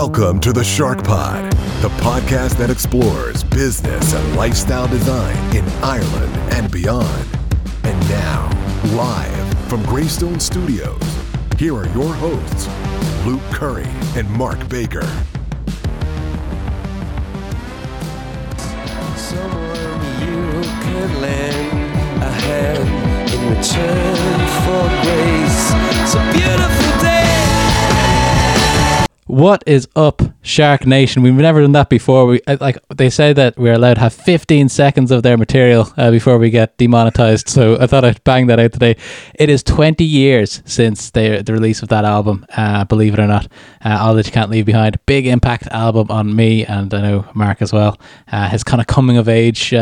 Welcome to the Shark Pod, the podcast that explores business and lifestyle design in Ireland and beyond. And now, live from Greystone Studios, here are your hosts, Luke Curry and Mark Baker. Lend a hand in return for grace. A beautiful. What is up, Shark Nation? We've never done that before. We uh, like they say that we're allowed to have 15 seconds of their material uh, before we get demonetized. So I thought I'd bang that out today. It is 20 years since the the release of that album. Uh, believe it or not, uh, all that you can't leave behind. Big impact album on me and I know Mark as well. Uh, his kind of coming of age.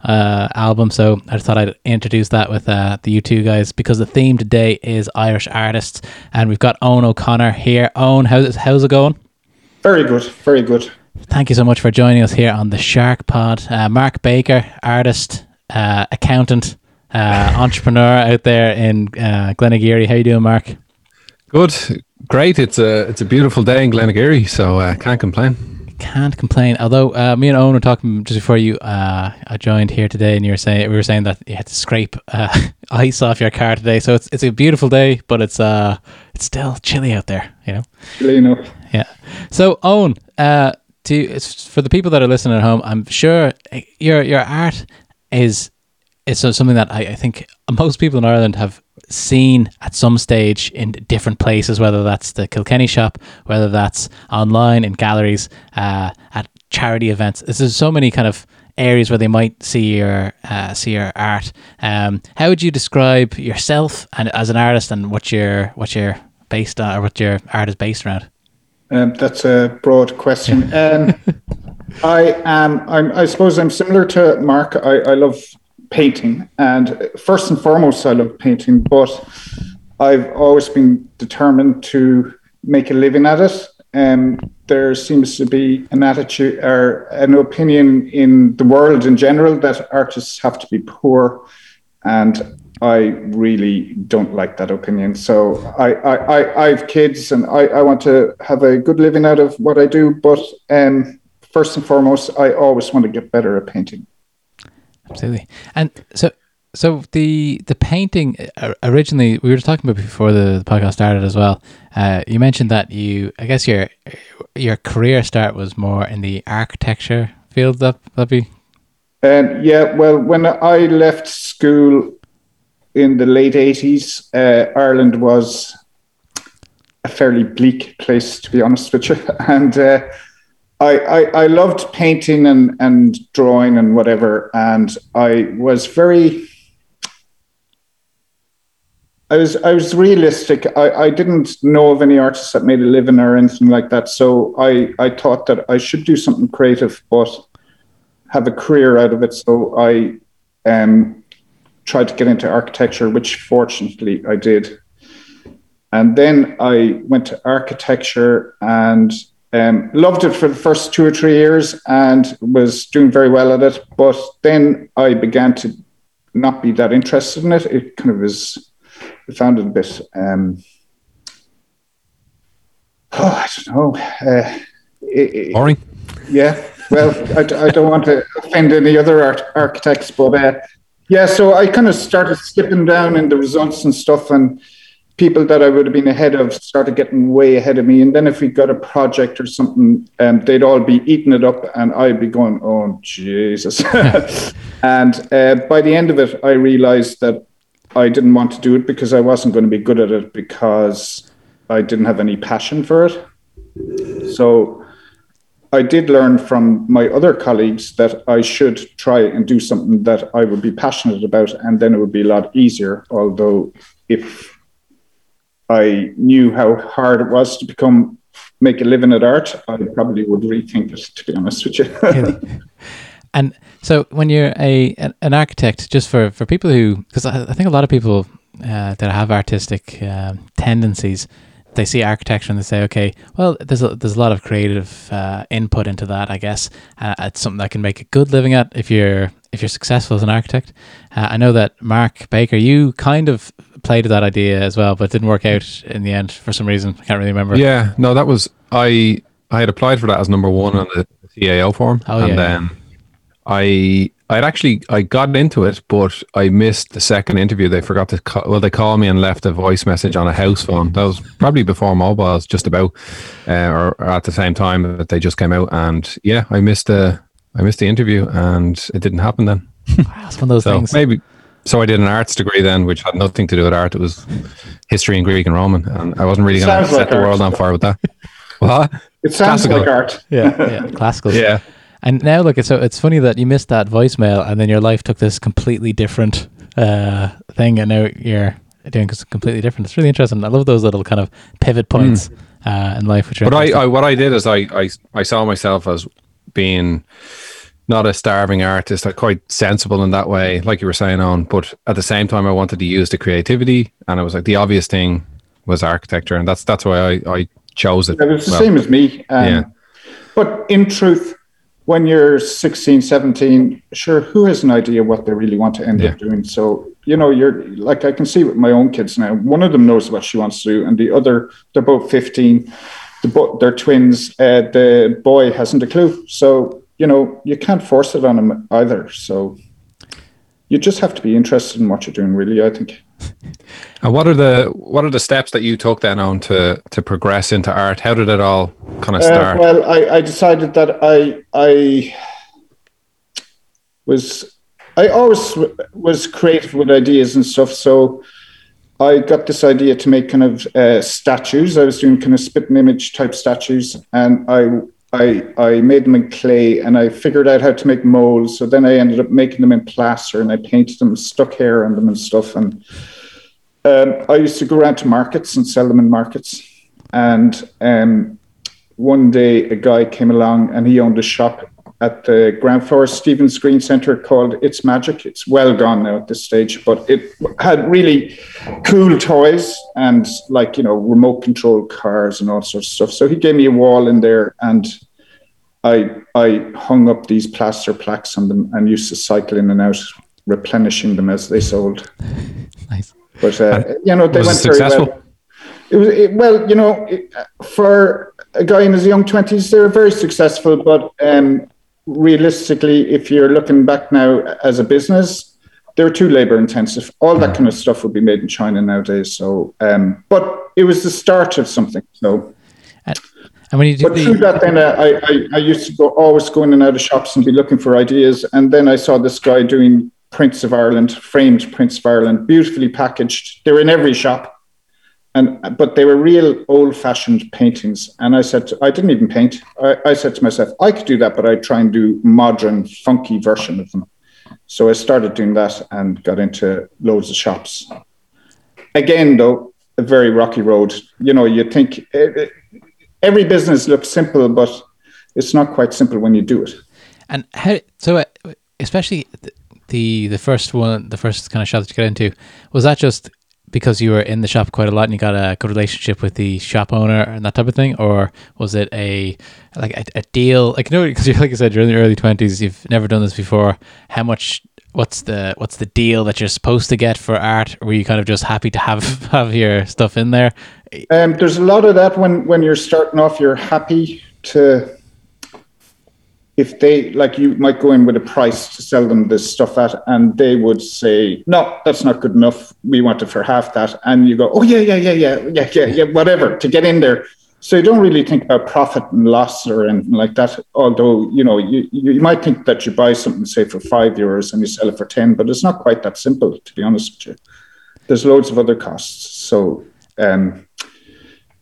Uh, album. So I just thought I'd introduce that with uh, the U2 guys because the theme today is Irish artists, and we've got Owen O'Connor here. Owen, how's it, how's it going? Very good, very good. Thank you so much for joining us here on the Shark Pod. Uh, Mark Baker, artist, uh, accountant, uh, entrepreneur out there in uh, Glenageary. How you doing, Mark? Good, great. It's a it's a beautiful day in Glenageary, so uh, can't complain. Can't complain. Although uh, me and Owen were talking just before you uh, I joined here today, and you were saying we were saying that you had to scrape uh, ice off your car today. So it's it's a beautiful day, but it's uh it's still chilly out there. You know. Chilly enough. Yeah. So Owen, uh, to for the people that are listening at home, I'm sure eh, your your art is is so- something that I, I think most people in Ireland have seen at some stage in different places, whether that's the Kilkenny shop, whether that's online in galleries, uh, at charity events. There's so many kind of areas where they might see your uh, see your art. Um, how would you describe yourself and as an artist and what your what you're based on or what your art is based around? Um, that's a broad question. Um, I am. I'm, I suppose I'm similar to Mark. I, I love painting, and first and foremost, I love painting. But I've always been determined to make a living at it. Um, there seems to be an attitude or an opinion in the world in general that artists have to be poor, and I really don't like that opinion. So I, I, I, I have kids and I, I want to have a good living out of what I do. But um, first and foremost, I always want to get better at painting. Absolutely. And so, so the the painting uh, originally we were talking about before the, the podcast started as well. Uh, you mentioned that you, I guess your your career start was more in the architecture field. That that be And yeah, well, when I left school in the late 80s, uh, Ireland was a fairly bleak place, to be honest with you. And uh, I, I, I loved painting and, and drawing and whatever. And I was very. I was I was realistic. I, I didn't know of any artists that made a living or anything like that. So I, I thought that I should do something creative, but have a career out of it. So I um, tried to get into architecture, which fortunately I did. And then I went to architecture and um, loved it for the first two or three years and was doing very well at it. But then I began to not be that interested in it. It kind of was, I found it a bit, um, oh, I don't know. Uh, it- Boring. yeah, well, I don't want to offend any other art, architects, but uh, yeah, so I kind of started slipping down in the results and stuff, and people that I would have been ahead of started getting way ahead of me. And then if we got a project or something, um, they'd all be eating it up, and I'd be going, "Oh Jesus!" and uh, by the end of it, I realized that I didn't want to do it because I wasn't going to be good at it because I didn't have any passion for it. So I did learn from my other colleagues that I should try and do something that I would be passionate about, and then it would be a lot easier. Although, if I knew how hard it was to become make a living at art, I probably would rethink it. To be honest with you. and so when you're a an, architect, just for for people who, because I, I think a lot of people uh, that have artistic um, tendencies, they see architecture and they say, okay, well, there's a, there's a lot of creative uh, input into that. I guess uh, it's something that can make a good living at if you're if you're successful as an architect. Uh, I know that Mark Baker, you kind of played with that idea as well, but it didn't work out in the end for some reason. I can't really remember. Yeah, no, that was I I had applied for that as number one on the CAO form, Oh, and yeah. then I I'd actually I got into it, but I missed the second interview. They forgot to call, well, they called me and left a voice message on a house phone. That was probably before mobiles, just about, uh, or, or at the same time that they just came out. And yeah, I missed the I missed the interview, and it didn't happen then. That's one of those So things. maybe. So I did an arts degree then, which had nothing to do with art. It was history and Greek and Roman, and I wasn't really going to set like the world on fire with that. What? It sounds Classical. like art. Yeah, yeah, classical. Yeah. And now look, so it's funny that you missed that voicemail, and then your life took this completely different uh, thing, and now you're doing something completely different. It's really interesting. I love those little kind of pivot points uh, in life. Which are But I. I, what I did is I, I, I saw myself as being not a starving artist, like quite sensible in that way, like you were saying on. But at the same time, I wanted to use the creativity, and it was like the obvious thing was architecture, and that's that's why I, I chose it. It was the Well, same as me. Um, yeah. But in truth, when you're 16, 17, sure, who has an idea what they really want to end Yeah. up doing? So, you know, you're like, I can see with my own kids now, one of them knows what she wants to do, and the other, they're both 15, the bo- they're twins. Uh, the boy hasn't a clue. So, you know, you can't force it on them either. So, you just have to be interested in what you're doing, really, I think. And what are the what are the steps that you took then on to to progress into art? How did it all kind of Uh, start? well, I, I decided that I I was I always was creative with ideas and stuff. So I got this idea to make kind of uh, statues. I was doing kind of spit and image type statues, and I I I made them in clay, and I figured out how to make molds. So then I ended up making them in plaster, and I painted them, stuck hair on them and stuff. And um, I used to go around to markets and sell them in markets. And um, one day a guy came along and he owned a shop at the ground floor Stephen's Green Center called It's Magic. It's well gone now at this stage, but it had really cool toys and like, you know, remote control cars and all sorts of stuff. So he gave me a wall in there and I I hung up these plaster plaques on them and used to cycle in and out, replenishing them as they sold. nice. But uh, you know, they was it went very well. It was it, well, you know, it, for a guy in his young twenties, they were very successful. But um, realistically, if you're looking back now as a business, they're too labor intensive. All that kind of stuff would be made in China nowadays. So, um, but it was the start of something. So, And when you do but through that, then uh, I, I, I used to go always go in and out of shops and be looking for ideas. And then I saw this guy doing prints of Ireland, framed prints of Ireland, beautifully packaged. They're in every shop, and but they were real old-fashioned paintings. And I said, I didn't even paint. I, I said to myself, I could do that, but I'd try and do modern, funky version of them. So I started doing that and got into loads of shops. Again, though, a very rocky road. You know, you think eh, eh, every business looks simple, but it's not quite simple when you do it. and how so uh, especially the, the the first one, the first kind of shop that you got into, was that just because you were in the shop quite a lot and you got a good relationship with the shop owner and that type of thing, or was it a like a, a deal? Like know, because like I said, you're in the early twenties, you've never done this before. How much? What's the what's the deal that you're supposed to get for art? Were you kind of just happy to have have your stuff in there? Um, there's a lot of that when when you're starting off. You're happy to if they like you might go in with a price to sell them this stuff at, and they would say, "No, that's not good enough. We want it for half that." And you go, "Oh yeah, yeah, yeah, yeah, yeah, yeah, yeah, whatever." To get in there, so you don't really think about profit and loss or anything like that. Although you know you you might think that you buy something say for five euros and you sell it for ten, but it's not quite that simple. To be honest with you, there's loads of other costs. So. Um,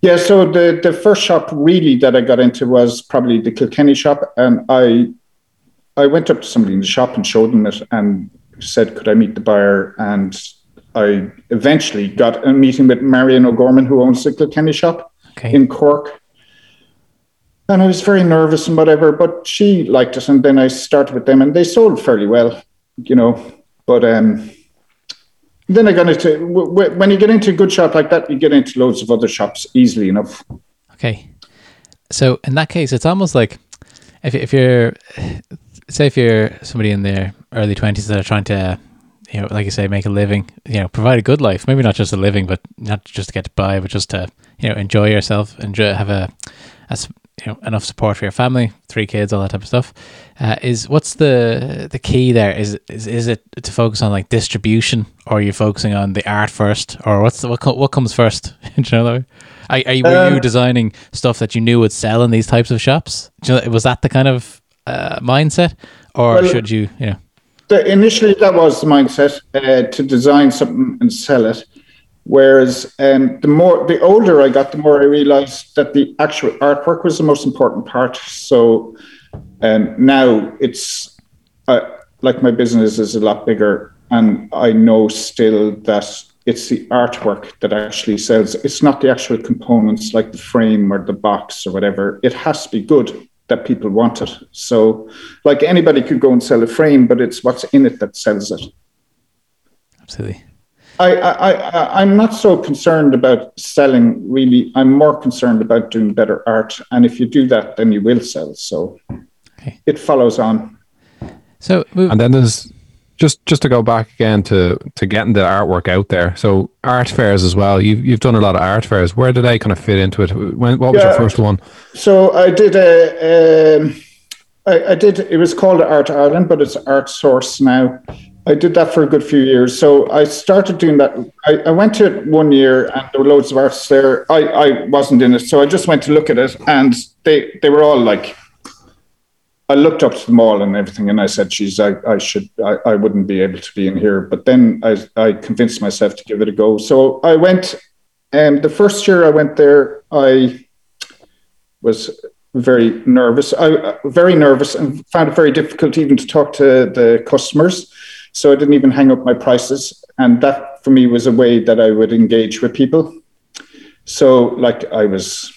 yeah, so the, the first shop really that I got into was probably the Kilkenny shop, and I I went up to somebody in the shop and showed them it and said, could I meet the buyer? And I eventually got a meeting with Marion O'Gorman, who owns the Kilkenny shop Okay, in Cork. And I was very nervous and whatever, but she liked it, and then I started with them, and they sold fairly well, you know. But um, then I got into when you get into a good shop like that, you get into loads of other shops easily enough. Okay. So in that case, it's almost like if if you're say if you're somebody in their early twenties that are trying to, you know, like you say, make a living, you know, provide a good life. Maybe not just a living, but not just to get by, but just to you know enjoy yourself, enjoy have a as you know enough support for your family, three kids, all that type of stuff. Uh, is what's the the key there? Is is is it to focus on like distribution, or are you focusing on the art first, or what's the, what co- what comes first? Do you know that? Are, are you, were you Um, designing stuff that you knew would sell in these types of shops? Do you know, was that the kind of uh, mindset, or Well, should you you know? initially that was the mindset uh, to design something and sell it. Whereas um, the more the older I got, the more I realized that the actual artwork was the most important part. So um, now it's uh, like my business is a lot bigger, and I know still that it's the artwork that actually sells. It's not the actual components like the frame or the box or whatever. It has to be good that people want it. So, like anybody could go and sell a frame, but it's what's in it that sells it. Absolutely. I, I, I, I'm not so concerned about selling, really. I'm more concerned about doing better art. And if you do that, then you will sell. So Okay. it follows on. So move, And then there's just just to go back again to to getting the artwork out there. So art fairs as well. You've you've done a lot of art fairs. Where did they kind of fit into it? When what was your first one? So I did a, um, I, I did, it was called Art Ireland, but it's Art Source now. I did that for a good few years. So I started doing that. I, I went to it one year and there were loads of artists there. I, I wasn't in it. So I just went to look at it and they, they were all like, I looked up to them all and everything, and I said, "Geez, I, I should, I, I wouldn't be able to be in here." But then I, I convinced myself to give it a go. So I went, and the first year I went there, I was very nervous. I uh, very nervous and found it very difficult even to talk to the customers. So I didn't even hang up my prices, and that for me was a way that I would engage with people. So like I was,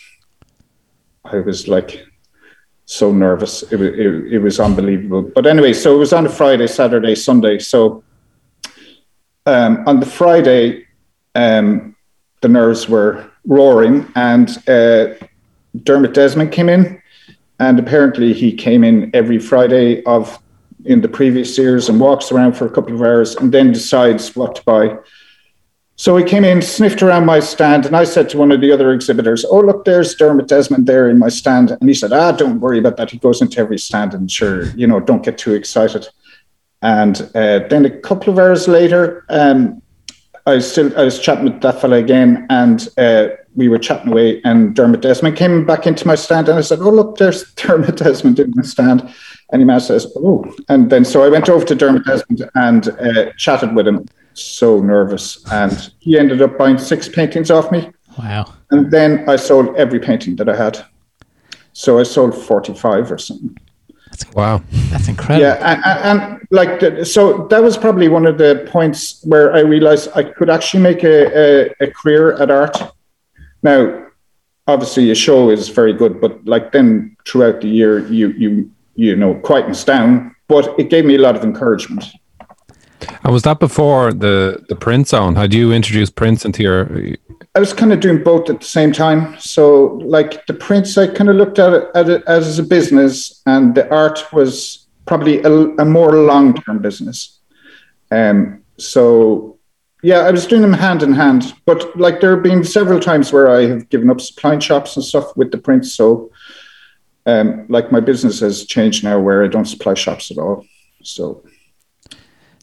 I was like so nervous. It was it, it was unbelievable. But anyway, so it was on a Friday, Saturday, Sunday. So um, on the Friday, um, the nerves were roaring, and uh, Dermot Desmond came in, and apparently he came in every Friday of in the previous years and walks around for a couple of hours and then decides what to buy. So he came in, sniffed around my stand, and I said to one of the other exhibitors, "Oh, look, there's Dermot Desmond there in my stand." And he said, "Ah, don't worry about that. He goes into every stand, and sure, you know, don't get too excited." And uh, then a couple of hours later, um, I was still I was chatting with that fella again, and uh, we were chatting away. And Dermot Desmond came back into my stand, and I said, "Oh, look, there's Dermot Desmond in my stand." And he man says, "Oh," and then so I went over to Dermot Desmond and uh, chatted with him. So nervous, and he ended up buying six paintings off me, wow. and then I sold every painting that I had. So I sold forty-five or something. That's Wow. That's incredible. Yeah, and, and, and like the, so that was probably one of the points where I realized I could actually make a, a, a career at art. Now, obviously, a show is very good, but like then throughout the year, you you you know quietens down. But it gave me a lot of encouragement. And was that before the the print zone? Had you introduced prints into your? I was kind of doing both at the same time. So, like the prints, I kind of looked at it, at it as a business, and the art was probably a, a more long term business. Um, so, yeah, I was doing them hand in hand. But like there have been several times where I have given up supplying shops and stuff with the prints. So, um, like my business has changed now where I don't supply shops at all. So,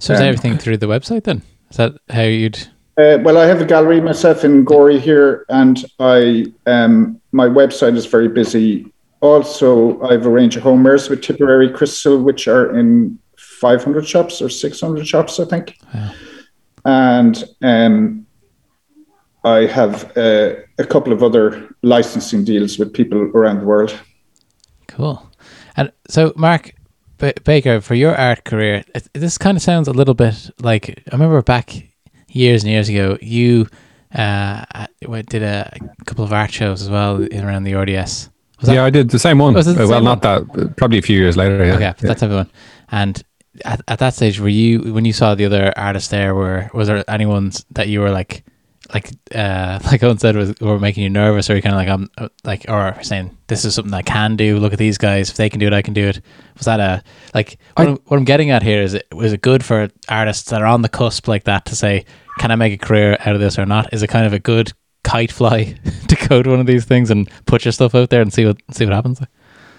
So is Um, everything through the website then? Is that how you'd? Uh, well, I have a gallery myself in Gorey here, and I um, my website is very busy. Also, I have arranged range homewares with Tipperary Crystal, which are in 500 shops or 600 shops, I think. Wow. And um, I have uh, a couple of other licensing deals with people around the world. Cool. And so, Mark B- Baker, for your art career, it, this kind of sounds a little bit like I remember back years and years ago, you uh, did a couple of art shows as well in around the RDS. Was that yeah, I did the same one. Was the Uh, well, same not that. Probably a few years later. Yeah. okay? yeah. That's everyone. And at, at that stage, were you when you saw the other artists there? Were was there anyone that you were like, like, uh, like Owen said, was were making you nervous, or you kind of like, I'm uh, like, or saying this is something I can do. Look at these guys; if they can do it, I can do it. Was that a like? What, I- I'm, what I'm getting at here is, it was it good for artists that are on the cusp like that to say, can I make a career out of this or not? Is it kind of a good kite fly to go to one of these things and put your stuff out there and see what see what happens?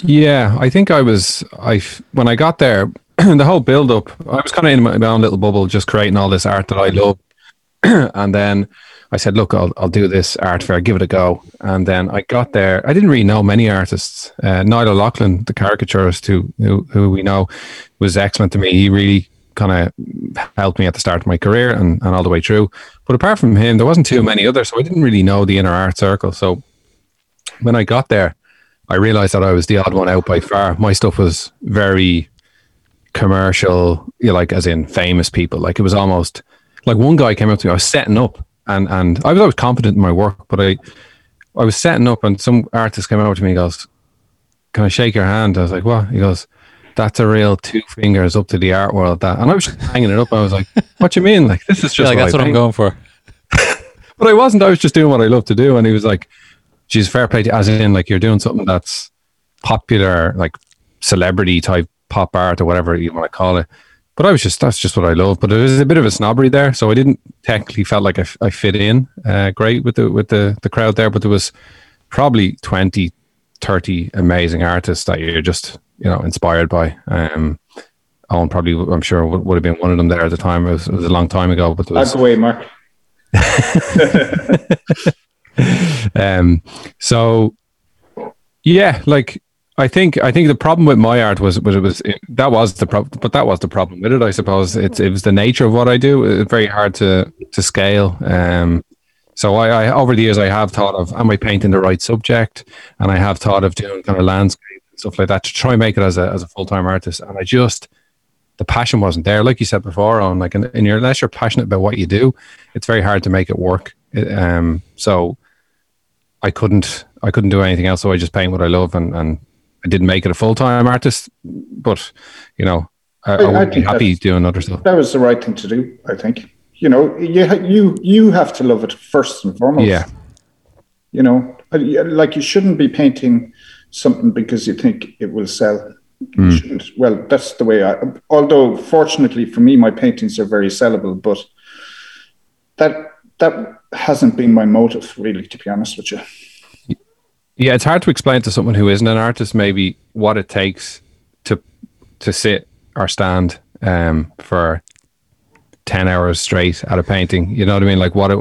Yeah, I think I was. I when I got there, the whole build up, I was kind of in my own little bubble, just creating all this art that I love, and then I said, "Look, I'll I'll do this art fair, give it a go." And then I got there. I didn't really know many artists. Uh, O'Loughlin, the caricaturist who, who who we know, was excellent to me. He really kind of helped me at the start of my career and, and all the way through. But apart from him, there wasn't too many others, so I didn't really know the inner art circle. So when I got there, I realized that I was the odd one out by far. My stuff was very commercial, you know, like as in famous people. Like it was almost like one guy came up to me. I was setting up, and and I was always confident in my work, but I I was setting up, and some artist came over to me. and goes, "Can I shake your hand?" I was like, "What?" He goes, "That's a real two fingers up to the art world." That, and I was just hanging it up. I was like, "What do you mean? Like this is just Yeah, like what that's I what I'm going for. But I wasn't. I was just doing what I love to do. And he was like, "She's fair play to as in like you're doing something that's popular, like celebrity type pop art or whatever you want to call it." But I was just that's just what I love. But there was a bit of a snobbery there, so I didn't technically felt like I fit in uh, great with the with the the crowd there. But there was probably 20, 30 amazing artists that you're just you know inspired by. Um, Owen probably I'm sure would, would have been one of them there at the time. It was, it was a long time ago, but there I'll was go Mark. um so yeah like i think i think the problem with my art was was it was it, that was the problem but that was the problem with it i suppose. It's it was the nature of what i do. It's very hard to to scale um so I, I over the years i have thought of am i painting the right subject? And i have thought of doing kind of landscape and stuff like that to try and make it as a as a full-time artist. And i just the passion wasn't there. Like you said before on like and you're unless you're passionate about what you do it's very hard to make it work. It, um so I couldn't I couldn't do anything else. So I just paint what I love, and, and I didn't make it a full time artist. But you know, I, I, I- would be happy doing other stuff. That was the right thing to do, I think. You know, you you you have to love it first and foremost. Yeah, You know, like you shouldn't be painting something because you think it will sell. Hmm. Shouldn't. Well, that's the way I. Although, fortunately for me, my paintings are very sellable, but that that hasn't been my motive, really, to be honest with you. Yeah. It's hard to explain to someone who isn't an artist maybe what it takes to to sit or stand um, for ten hours straight at a painting. You know what I mean? Like what it,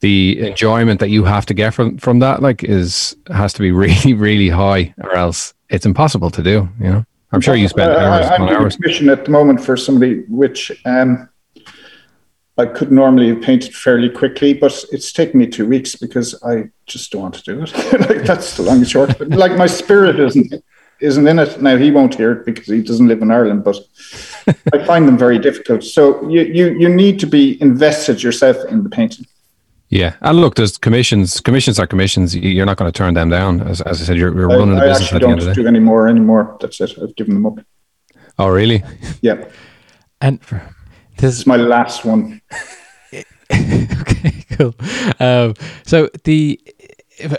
the enjoyment that you have to get from from that like is has to be really really high, or else it's impossible to do. You know. I'm sure you spend I- I- hours I'm upon doing hours. commission at the moment for somebody which um, I could normally have painted fairly quickly, but it's taken me two weeks because I just don't want to do it. like that's the long and short. of it. Like my spirit isn't isn't in it now. He won't hear it because he doesn't live in Ireland, but I find them very difficult. So you you you need to be invested yourself in the painting. Yeah, and look, there's commissions. Commissions are commissions. You- You're not going to turn them down. As, as I said, you're, you're I, running a I business actually at don't of the day. do any more anymore. That's it. I've given them up. Oh, really? Yeah, And this is my last one. okay, cool. Um, so the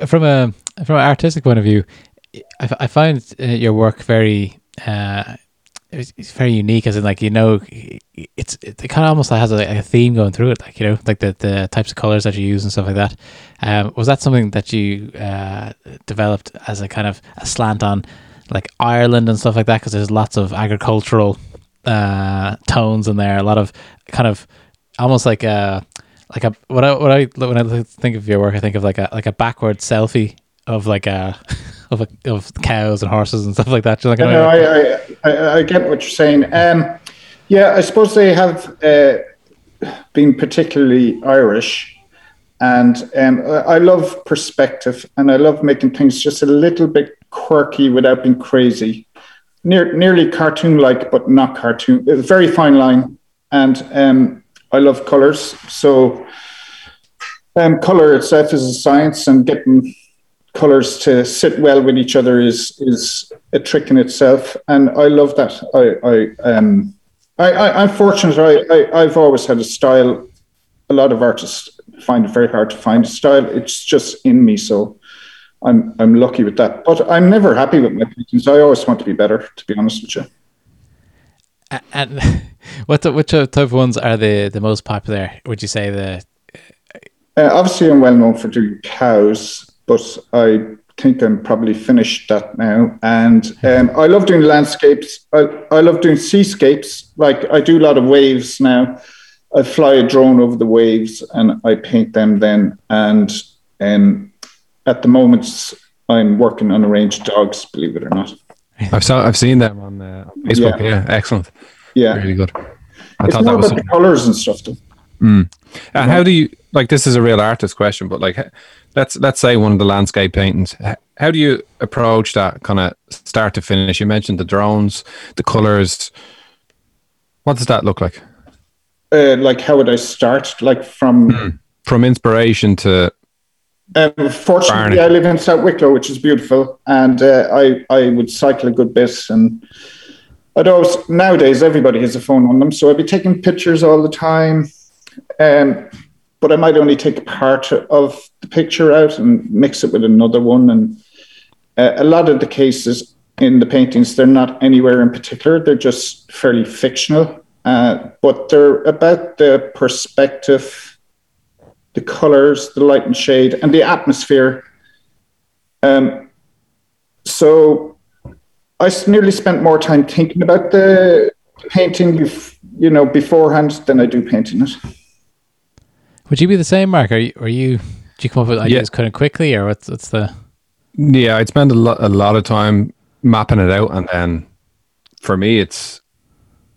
from a from an artistic point of view, I find uh, your work very uh, it's, it's very unique. As in, like you know, it's it, kind of almost has a, a theme going through it. Like you know, like the the types of colors that you use and stuff like that. Um, was that something that you uh, developed as a kind of a slant on like Ireland and stuff like that? Because there's lots of agricultural uh, tones in there. A lot of kind of almost like a like a what I what I when I think of your work, I think of like a like a backward selfie of like a of a, of cows and horses and stuff like that. Do you know, No, like, I, I, I, I get what you're saying. Um, yeah, I suppose they have uh, been particularly Irish, and um, I love perspective, and I love making things just a little bit quirky without being crazy, Near, nearly cartoon-like, but not cartoon. A very fine line, and um, I love colors. So, um, color itself is a science, and getting colors to sit well with each other is is a trick in itself, and I love that. I I um I, I I'm fortunate. I, I I've always had a style. A lot of artists find it very hard to find a style. It's just in me, so I'm I'm lucky with that. But I'm never happy with my paintings. I always want to be better. To be honest with you. And what which type of ones are the the most popular? Would you say the Uh, obviously, I'm well known for doing cows, but I think I'm probably finished that now. And um, I love doing landscapes. I, I love doing seascapes. Like I do a lot of waves now. I fly a drone over the waves and I paint them then. And um, at the moment, I'm working on arranged dogs, believe it or not. I've saw, I've seen them on uh, Facebook. Yeah. yeah. excellent. Yeah, really good. I it's more about the colors and stuff. Though. Mm. And how do you like? This is a real artist question, but like, let's let's say one of the landscape paintings. How do you approach that kind of start to finish? You mentioned the drones, the colors. What does that look like? Uh, like, how would I start? Like from mm. from inspiration to um, fortunately, I live in South Wicklow, which is beautiful, and uh, I I would cycle a good bit. And I know nowadays everybody has a phone on them, so I'd be taking pictures all the time. Um, but I might only take part of the picture out and mix it with another one. And uh, a lot of the cases in the paintings, they're not anywhere in particular; they're just fairly fictional. Uh, but they're about the perspective the colors, the light and shade, and the atmosphere. Um, so I nearly spent more time thinking about the painting, you know, beforehand than I do painting it. Would you be the same, Mark? Are you? Are you? Do you come up with ideas yeah. kind of quickly, or what's what's the? Yeah, I'd spend a lot a lot of time mapping it out, and then for me, it's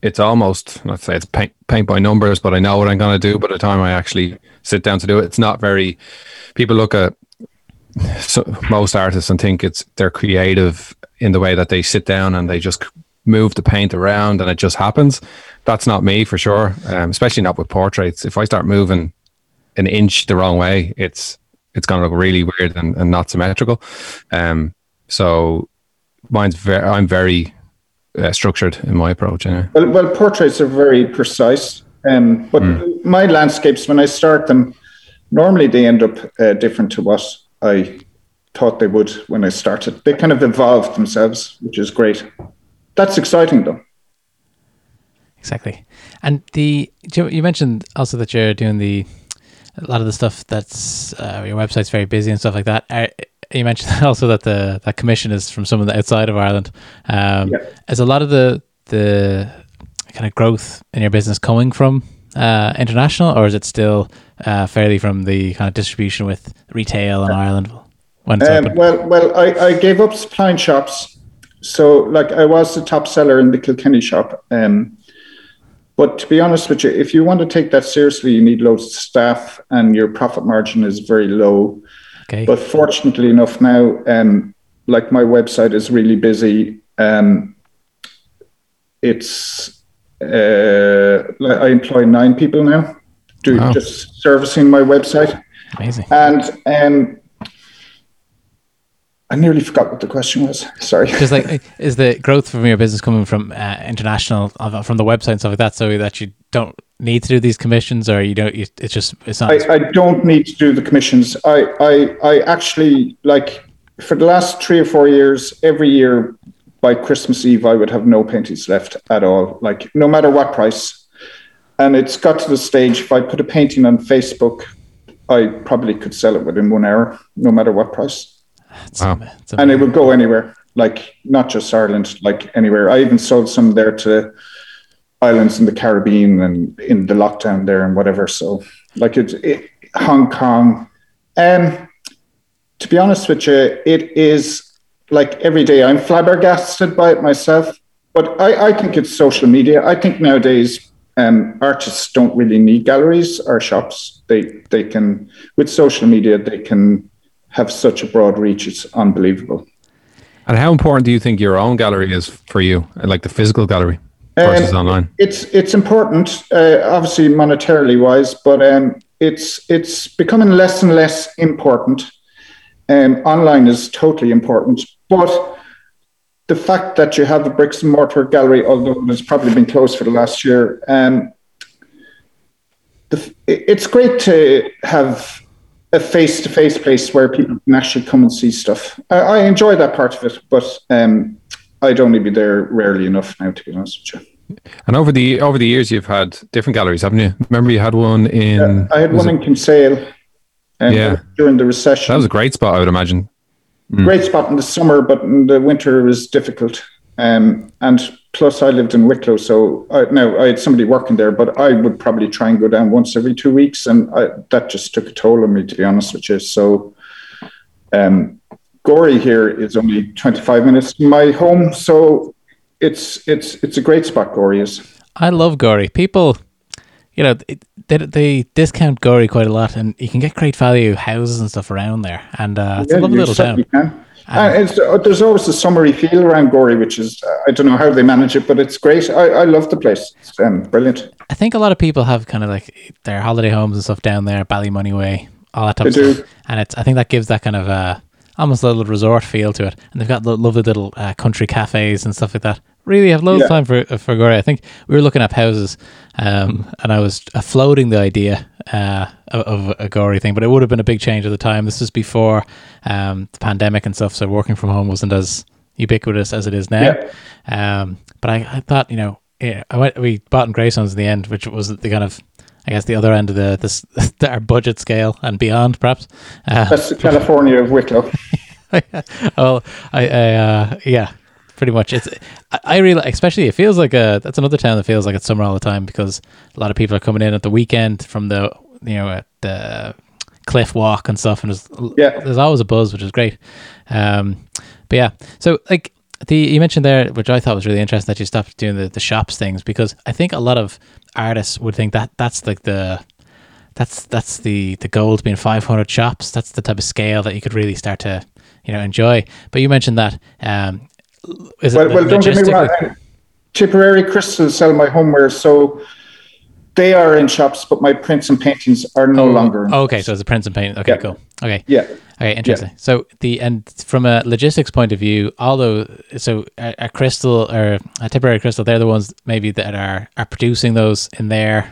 it's almost let's say it's paint paint by numbers, but I know what I'm going to do by the time I actually sit down to do it. It's not very. People look at so, most artists and think it's they're creative in the way that they sit down and they just move the paint around and it just happens. That's not me for sure, um, especially not with portraits. If I start moving an inch the wrong way, it's it's going to look really weird and, and not symmetrical. Um, so mine's very, I'm very uh, structured in my approach. Anyway. Well, well, portraits are very precise, um, but mm. my landscapes, when I start them, normally they end up uh, different to what I thought they would when I started. They kind of evolve themselves, which is great. That's exciting, though. Exactly, and the you mentioned also that you're doing the a lot of the stuff that's uh, your website's very busy and stuff like that. Uh, you mentioned also that the that commission is from someone outside of Ireland. Um, yeah. Is a lot of the the kind of growth in your business coming from uh, international, or is it still uh, fairly from the kind of distribution with retail in Ireland when um. Well, well, I, I gave up supplying shops, so like I was the top seller in the Kilkenny shop. Um, but to be honest with you, if you want to take that seriously, you need loads of staff, and your profit margin is very low. Okay. But fortunately enough, now, um, like my website is really busy. Um, it's uh, I employ nine people now, do wow. just servicing my website. Amazing. And um, I nearly forgot what the question was. Sorry. Because like, is the growth from your business coming from uh, international, from the website and stuff like that, so that you don't need to do these commissions, or you don't? You, it's just it's not. I, I don't need to do the commissions. I, I I actually like for the last three or four years, every year by Christmas Eve, I would have no paintings left at all. Like no matter what price. And it's got to the stage if I put a painting on Facebook, I probably could sell it within one hour, no matter what price. Wow. and it would go anywhere, like not just Ireland, like anywhere. I even sold some there to islands in the Caribbean and in the lockdown there and whatever. So like it's it, Hong Kong. Um, to be honest with you, it is like every day I'm flabbergasted by it myself. But I, I think it's social media. I think nowadays um, artists don't really need galleries or shops. They they can with social media they can have such a broad reach. It's unbelievable. And how important do you think your own gallery is for you, like the physical gallery? versus um, online? It's it's important, uh, obviously monetarily wise, but um, it's it's becoming less and less important. Um, online is totally important, but the fact that you have a bricks and mortar gallery, although it's probably been closed for the last year, um, the, it's great to have a face-to-face place where people can actually come and see stuff. I, I enjoy that part of it, but um, I'd only be there rarely enough now, to be honest with you. And over the over the years, you've had different galleries, haven't you? Remember, you had one in. Yeah, I had one it? in Kinsale, um, Yeah. during the recession. That was a great spot, I would imagine. great spot in the summer, but in the winter it was difficult. Um, and plus, I lived in Wicklow, so I, no, I had somebody working there, but I would probably try and go down once every two weeks, and I, that just took a toll on me, to be honest with you. So, um, Gorey here is only 25 minutes from my home, so it's it's it's a great spot. Gorey is. I love Gorey. People, you know, they, they discount Gorey quite a lot, and you can get great value houses and stuff around there. And uh, it's a lovely little town. And it's, uh, there's always a summery feel around Gorey, which is uh, I don't know how they manage it, but it's great. I, I love the place. It's um, brilliant. I think a lot of people have kind of like their holiday homes and stuff down there, Ballymoney Way, all that type They of do. stuff. And it's I think that gives that kind of uh, almost a little resort feel to it. And they've got lo- lovely little uh, country cafes and stuff like that. Really have loads of time for for Gorey. I think we were looking at houses, um, and I was uh, floating the idea uh, of, a Gorey thing, but it would have been a big change at the time. This was before um, the pandemic and stuff, so working from home wasn't as ubiquitous as it is now. Um, but I, I thought, you know, yeah, I went. We bought in Greystones in the end, which was the kind of, I guess, the other end of the this our budget scale and beyond, perhaps. Uh, That's the California of Wicklow. well, I, I uh, yeah, pretty much. It's I, I really, especially it feels like a that's another town that feels like it's summer all the time because a lot of people are coming in at the weekend from the you know at the cliff walk and stuff, and there's Yeah. there's always a buzz, which is great. Um, but yeah, so like the you mentioned there, which I thought was really interesting, that you stopped doing the the shops things because I think a lot of artists would think that that's like the that's that's the the goal to being 500 shops. That's the type of scale that you could really start to you know enjoy. But you mentioned that um, is it Well, well don't get me wrong. Tipperary Crystal sell my homeware, so they are in shops, but my prints and paintings are no longer. In Oh, okay, so it's a prints and paint. Okay, Yeah. cool. Okay, Yeah. Okay, interesting. So the and from a logistics point of view, although so a, a crystal or a Tipperary crystal, they're the ones maybe that are are producing those in their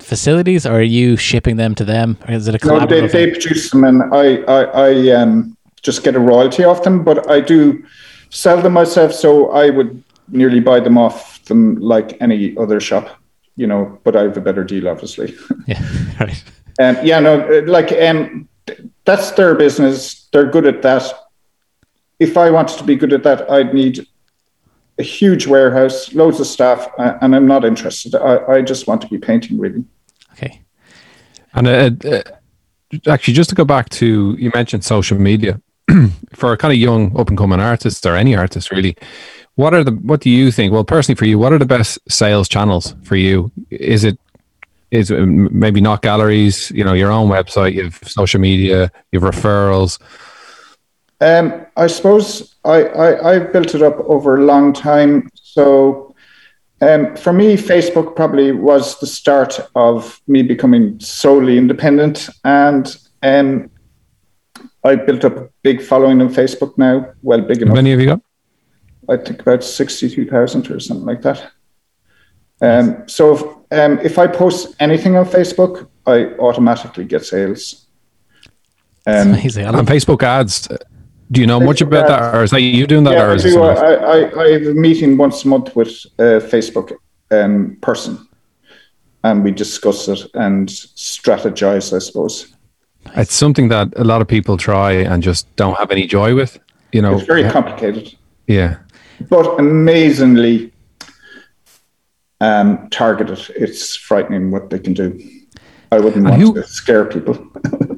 facilities, or are you shipping them to them, or is it a No, they, they produce them, and I, I, I um, just get a royalty off them. But I do sell them myself, so I would nearly buy them off them like any other shop, you know. But I have a better deal, obviously. yeah, right. Um, yeah, no, uh, like um, that's their business. They're good at that. If I wanted to be good at that, I'd need a huge warehouse, loads of staff, uh, and I'm not interested. I, I just want to be painting, really. Okay. And uh, uh, actually, just to go back to you mentioned social media for kind of young up and coming artists or any artist really. What are the what do you think? Well, personally for you, what are the best sales channels for you? Is it is it maybe not galleries? You know, your own website, you have social media, you have referrals. Um, I suppose I, I, I've built it up over a long time. So um, for me, Facebook probably was the start of me becoming solely independent. And um, I built up a big following on Facebook now. Well, big enough. How many have you got? I think about 62,000 or something like that. Um, so if, um, if I post anything on Facebook, I automatically get sales. Um, Amazing. And love Facebook ads. Do you know much Facebook about that, or is that you doing that, Yeah, or I, do. I, I, I have a meeting once a month with a Facebook um, person, and we discuss it and strategize. I suppose It's something that a lot of people try and just don't have any joy with. You know, it's very complicated, yeah. but amazingly um, targeted. It's frightening what they can do. I wouldn't want who- to scare people.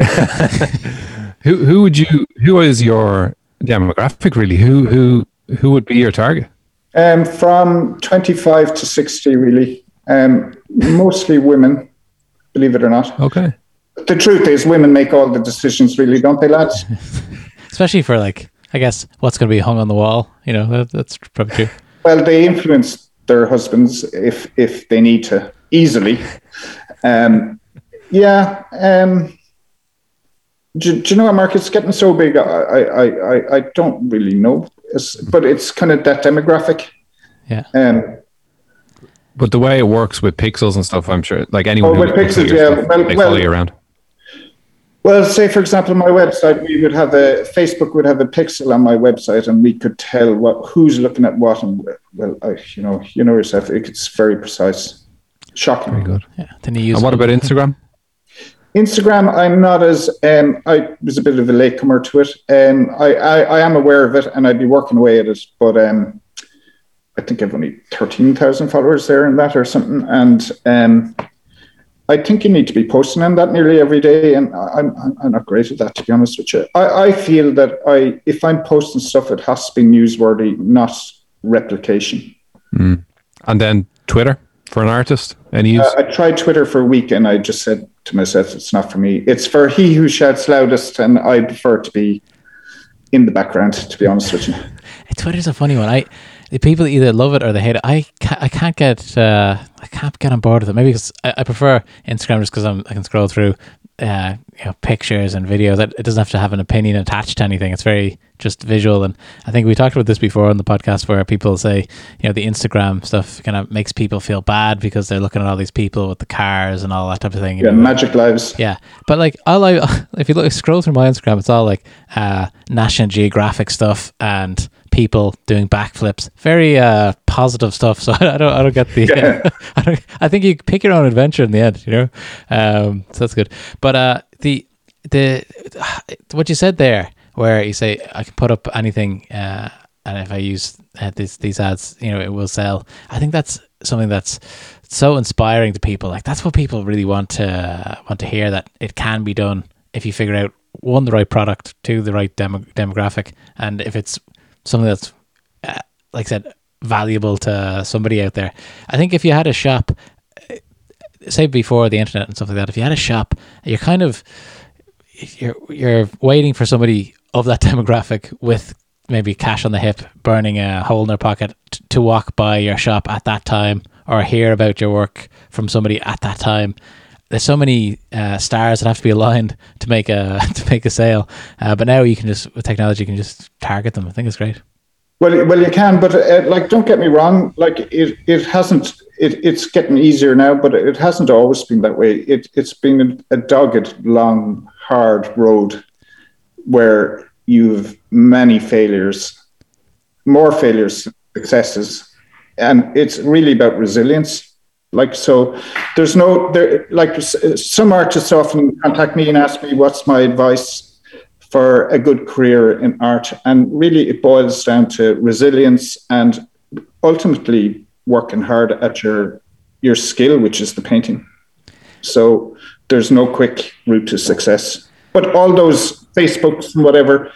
Who who would you who is your demographic really? Who who who would be your target? Um, from 25 to 60, really. Um, mostly women, believe it or not. Okay. The truth is, women make all the decisions, really, don't they, lads? especially for like I guess what's going to be hung on the wall. You know, that, that's probably true. Well, they influence their husbands if if they need to easily. Um, yeah. Um, do, do you know what, market's getting so big. I I I, I don't really know, it's, but it's kind of that demographic. Yeah. Um, But the way it works with pixels and stuff, I'm sure like anyone Oh, who with pixels, yeah. stuff, Well- they well- follow you around. Well, say for example, my website, we would have a Facebook would have a pixel on my website, and we could tell what who's looking at what, and well, I, you know, you know yourself, it's very precise, shocking. Very good. Yeah. Then you use And what about Instagram? Instagram, I'm not as um, I was a bit of a latecomer to it. Um, I, I, I am aware of it, and I'd be working away at it, but um, I think I've only thirteen thousand followers there and that or something, and um, I think you need to be posting on that nearly every day, and I'm I'm, I'm not great at that to be honest with you. I, I feel that I if I'm posting stuff, it has to be newsworthy, not replication. And then Twitter for an artist. Any use? Uh, I tried Twitter for a week and I just said to myself, it's not for me. It's for he who shouts loudest, and I prefer to be in the background, to be honest with you. Twitter's a funny one. I the people either love it or they hate it. I can't, I can't get uh, I can't get on board with it. Maybe because I, I prefer Instagram just because I can scroll through uh, you know, pictures and videos. It, it doesn't have to have an opinion attached to anything. It's very just visual. And I think we talked about this before on the podcast where people say you know the Instagram stuff kind of makes people feel bad because they're looking at all these people with the cars and all that type of thing. Yeah, magic lives. Yeah, but like all I, if you look scroll through my Instagram, it's all like uh, National Geographic stuff and people doing backflips. Very uh, positive stuff. So I don't, I don't get the. Yeah. I, don't, I think you pick your own adventure in the end, you know. Um, so that's good. But uh, the the what you said there, where you say I can put up anything, uh, and if I use uh, these these ads, you know, it will sell. I think that's something that's so inspiring to people. Like that's what people really want to want to hear that it can be done if you figure out one the right product, two the right demo, demographic, and if it's something that's uh, like I said valuable to somebody out there. I think if you had a shop, uh, say before the internet and stuff like that, if you had a shop, you're kind of you're you're waiting for somebody of that demographic with maybe cash on the hip, burning a hole in their pocket t- to walk by your shop at that time or hear about your work from somebody at that time. There's so many uh, stars that have to be aligned to make a to make a sale, uh, but now you can just with technology you can just target them. I think it's great. Well, well, you can, but uh, like, don't get me wrong. Like, it, it hasn't. It, it's getting easier now, but it hasn't always been that way. It, it's been a, a dogged, long, hard road where you've many failures, more failures, successes, and it's really about resilience. Like, so there's no there. Like, some artists often contact me and ask me, "What's my advice?" for a good career in art. And really, it boils down to resilience and ultimately working hard at your your skill, which is the painting. So there's no quick route to success. But all those Facebooks and whatever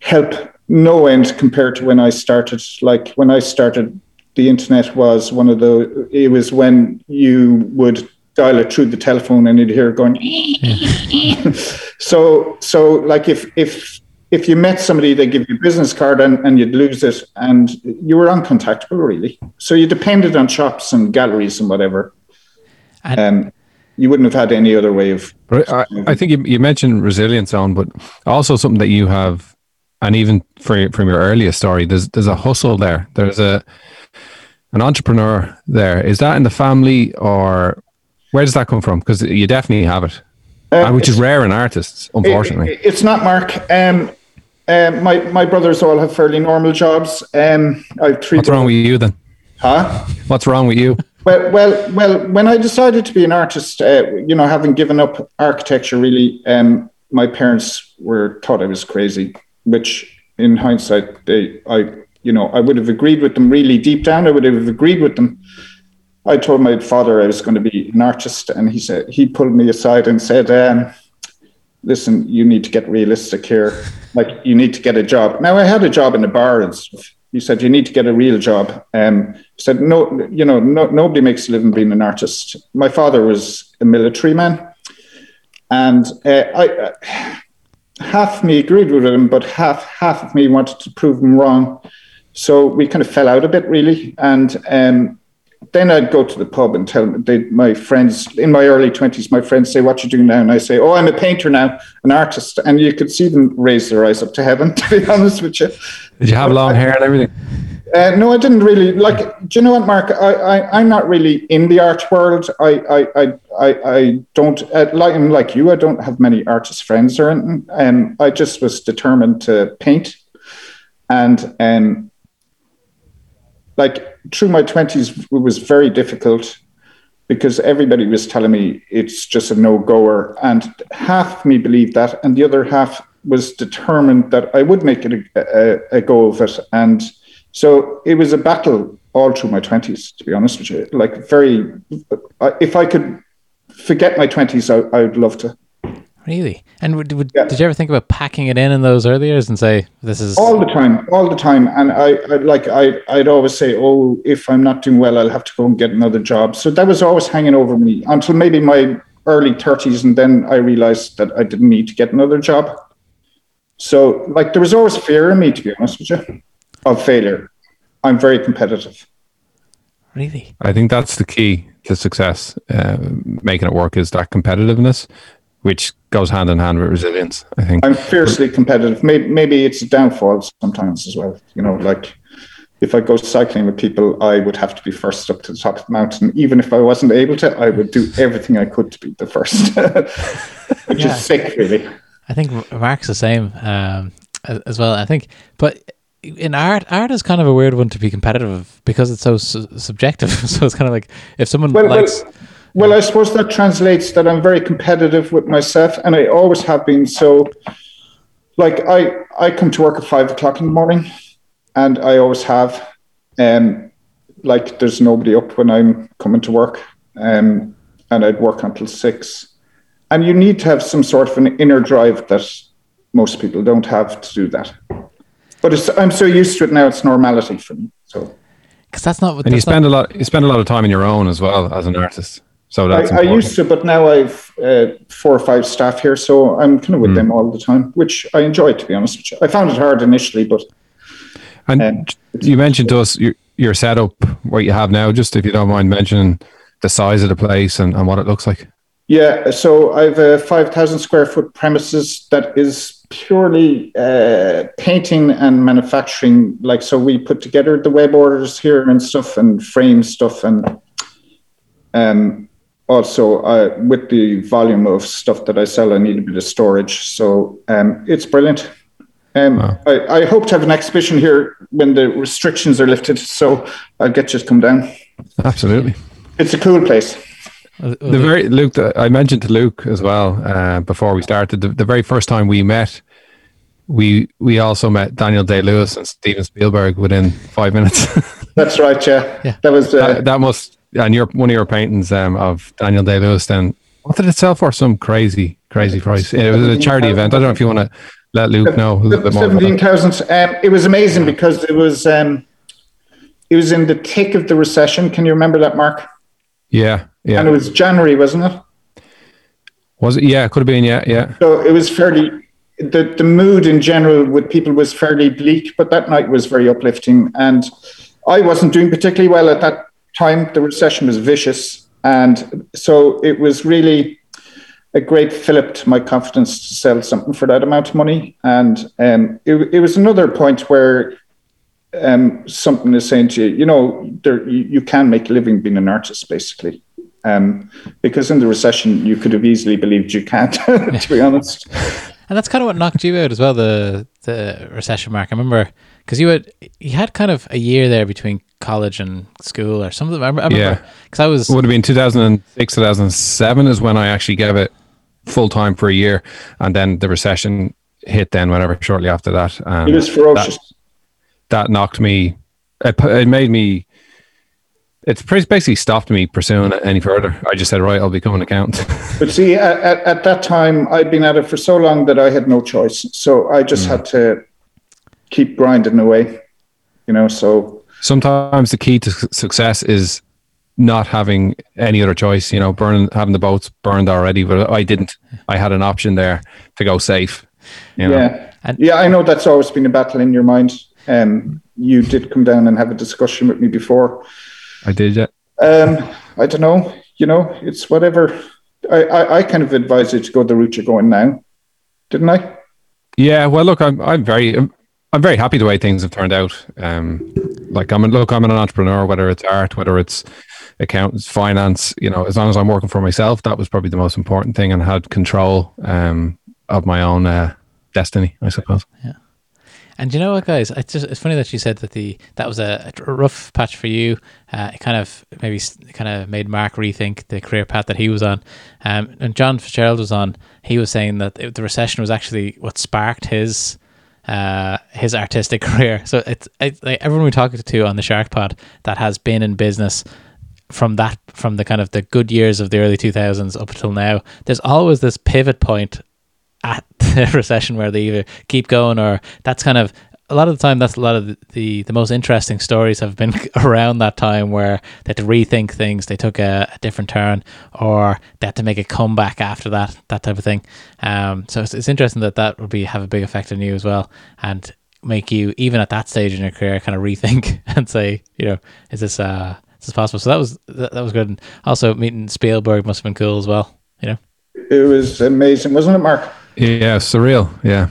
help no end compared to when I started. Like when I started, the internet was one of the. It was when you would dial it through the telephone and you'd hear it going. so so like if if if you met somebody, they give you a business card and, and you'd lose it, and you were uncontactable really. So you depended on shops and galleries and whatever. And- Um, you wouldn't have had any other way of. I, I think you, you mentioned resilience on, but also something that you have, and even for, from your earliest story, there's there's a hustle there. There's a an entrepreneur there. Is that in the family, or where does that come from? Because you definitely have it, Uh, which is rare in artists, unfortunately. It- it's not Mark. Um, um, my my brothers all have fairly normal jobs. Um, I have three. What's wrong with you then? Huh? What's wrong with you? Well, well, well. When I decided to be an artist, uh, you know, having given up architecture, really, um, my parents were thought I was crazy. Which, in hindsight, they, I, you know, I would have agreed with them. Really, deep down, I would have agreed with them. I told my father I was going to be an artist, and he said he pulled me aside and said, um, "Listen, you need to get realistic here. Like, you need to get a job." Now, I had a job in a bar and stuff. He said, "You need to get a real job." Um, he said, "No, you know, no, nobody makes a living being an artist." My father was a military man, and uh, I. Uh, half of me agreed with him, but half half of me wanted to prove him wrong. So we kind of fell out a bit, really. And um, then I'd go to the pub and tell they, my friends in my early twenties. My friends say, "What you doing now?" And I say, "Oh, I'm a painter now, an artist." And you could see them raise their eyes up to heaven. To be honest with you, Did you have long hair and everything? uh, no, I didn't really like. Do you know what, Mark? I, I I'm not really in the art world. I I I I, I don't uh, like I'm like you. I don't have many artist friends or anything. Um, I just was determined to paint, and um, like through my twenties, it was very difficult because everybody was telling me it's just a no goer. And half me believed that, and the other half was determined that I would make it a, a, a go of it. And so it was a battle all through my 20s, to be honest with you. Like, very, if I could forget my 20s, I, I would love to. Really? And would, would, yeah. did you ever think about packing it in in those early years and say this is all the time, all the time? And I, I like I I'd always say, oh, if I'm not doing well, I'll have to go and get another job. So that was always hanging over me until maybe my early 30s, and then I realized that I didn't need to get another job. So like there was always fear in me, to be honest with you, of failure. I'm very competitive. Really? I think that's the key to success, uh, making it work is that competitiveness which goes hand in hand with resilience. I think I'm fiercely competitive. Maybe, maybe it's a downfall sometimes as well. You know, like if I go cycling with people, I would have to be first up to the top of the mountain. Even if I wasn't able to, I would do everything I could to be the first, which yeah. is sick, really. I think Mark's the same um, as well. I think, but in art, art is kind of a weird one to be competitive because it's so su- subjective. so it's kind of like if someone well, likes. Well, well, I suppose that translates that I'm very competitive with myself, and I always have been. So, like I, I come to work at five o'clock in the morning, and I always have. Um, like there's nobody up when I'm coming to work, um, and I'd work until six. And you need to have some sort of an inner drive that most people don't have to do that. But I'm so used to it now; it's normality for me. So, because that's not. What, and you spend not, a lot. You spend a lot of time on your own as well as an artist. So that's I, I, used to, but now I've uh, four or five staff here, so I'm kind of with mm. them all the time, which I enjoy. To be honest, I found it hard initially, but. And um, you mentioned to us your, your setup, what you have now. Just if you don't mind mentioning the size of the place and, and what it looks like. Yeah, so I have a five thousand square foot premises that is purely uh, painting and manufacturing. Like, so we put together the web orders here and stuff, and frame stuff, and um, also uh, with the volume of stuff that I sell, I need a bit of storage. So um, it's brilliant. Um, wow. I, I, hope to have an exhibition here when the restrictions are lifted. So I'll get you to come down. Absolutely. It's a cool place. The very Luke, I mentioned to Luke as well uh, before we started. The, the very first time we met, we we also met Daniel Day Lewis and Steven Spielberg within five minutes. That's right. Yeah, yeah. That was uh, that, that must and your one of your paintings um, of Daniel Day Lewis. Then what did it sell for? Some crazy, crazy price. It was a charity event. I don't know if you want to let Luke know a little bit more. Seventeen thousand. Um, it was amazing because it was um, it was in the thick of the recession. Can you remember that, Mark? Yeah, yeah. And it was January, wasn't it? Was it? Yeah, it could have been. Yeah, yeah. So it was fairly. The, the mood in general with people was fairly bleak, but that night was very uplifting. And I wasn't doing particularly well at that time. The recession was vicious. And so it was really a great fillip to my confidence to sell something for that amount of money. And um, it, it was another point where um, something is saying to you, you know, there, you, you can make a living being an artist, basically. Um, because in the recession, you could have easily believed you can't, to be honest. And that's kind of what knocked you out as well, the the recession mark. I remember because you had you had kind of a year there between college and school or something. I remember, yeah, because I was it would have been 2006, 2007 is when I actually gave it full time for a year, and then the recession hit. Then whatever shortly after that, and it was ferocious. That, that knocked me. It, it made me. It's basically stopped me pursuing it any further. I just said, right, I'll become an accountant. but see, at, at, that time, I'd been at it for so long that I had no choice. So I just mm. had to keep grinding away, you know. So sometimes the key to success is not having any other choice. You know, burning having the boats burned already, but I didn't. I had an option there to go safe. You know? Yeah, and- yeah. I know that's always been a battle in your mind. Um, you did come down and have a discussion with me before. I did, yeah. Um, I don't know. You know, it's whatever. I, I, I kind of advise you to go the route you're going now, didn't I? Yeah. Well, look, I'm I'm very I'm very happy the way things have turned out. Um, like I'm look, I'm an entrepreneur, whether it's art, whether it's accounts, finance. You know, as long as I'm working for myself, that was probably the most important thing, and had control um, of my own uh, destiny, I suppose. Yeah. And you know what, guys? It's just it's funny that you said that the that was a, a rough patch for you. Uh, it kind of maybe kind of made Mark rethink the career path that he was on. Um, and John Fitzgerald was on. He was saying that it, the recession was actually what sparked his uh, his artistic career. So it's, it's like everyone we talk to on the Shark Pod that has been in business from that from the kind of the good years of the early 2000s up until now there's always this pivot point at the recession where they either keep going or that's kind of a lot of the time that's a lot of the, the, the most interesting stories have been around that time where they had to rethink things they took a, a different turn or they had to make a comeback after that that type of thing um, so it's, it's interesting that that would be have a big effect on you as well and make you even at that stage in your career kind of rethink and say you know is this uh is this possible so that was that, that was good and also meeting Spielberg must have been cool as well you know It was amazing, wasn't it, Mark? Yeah, surreal. Yeah.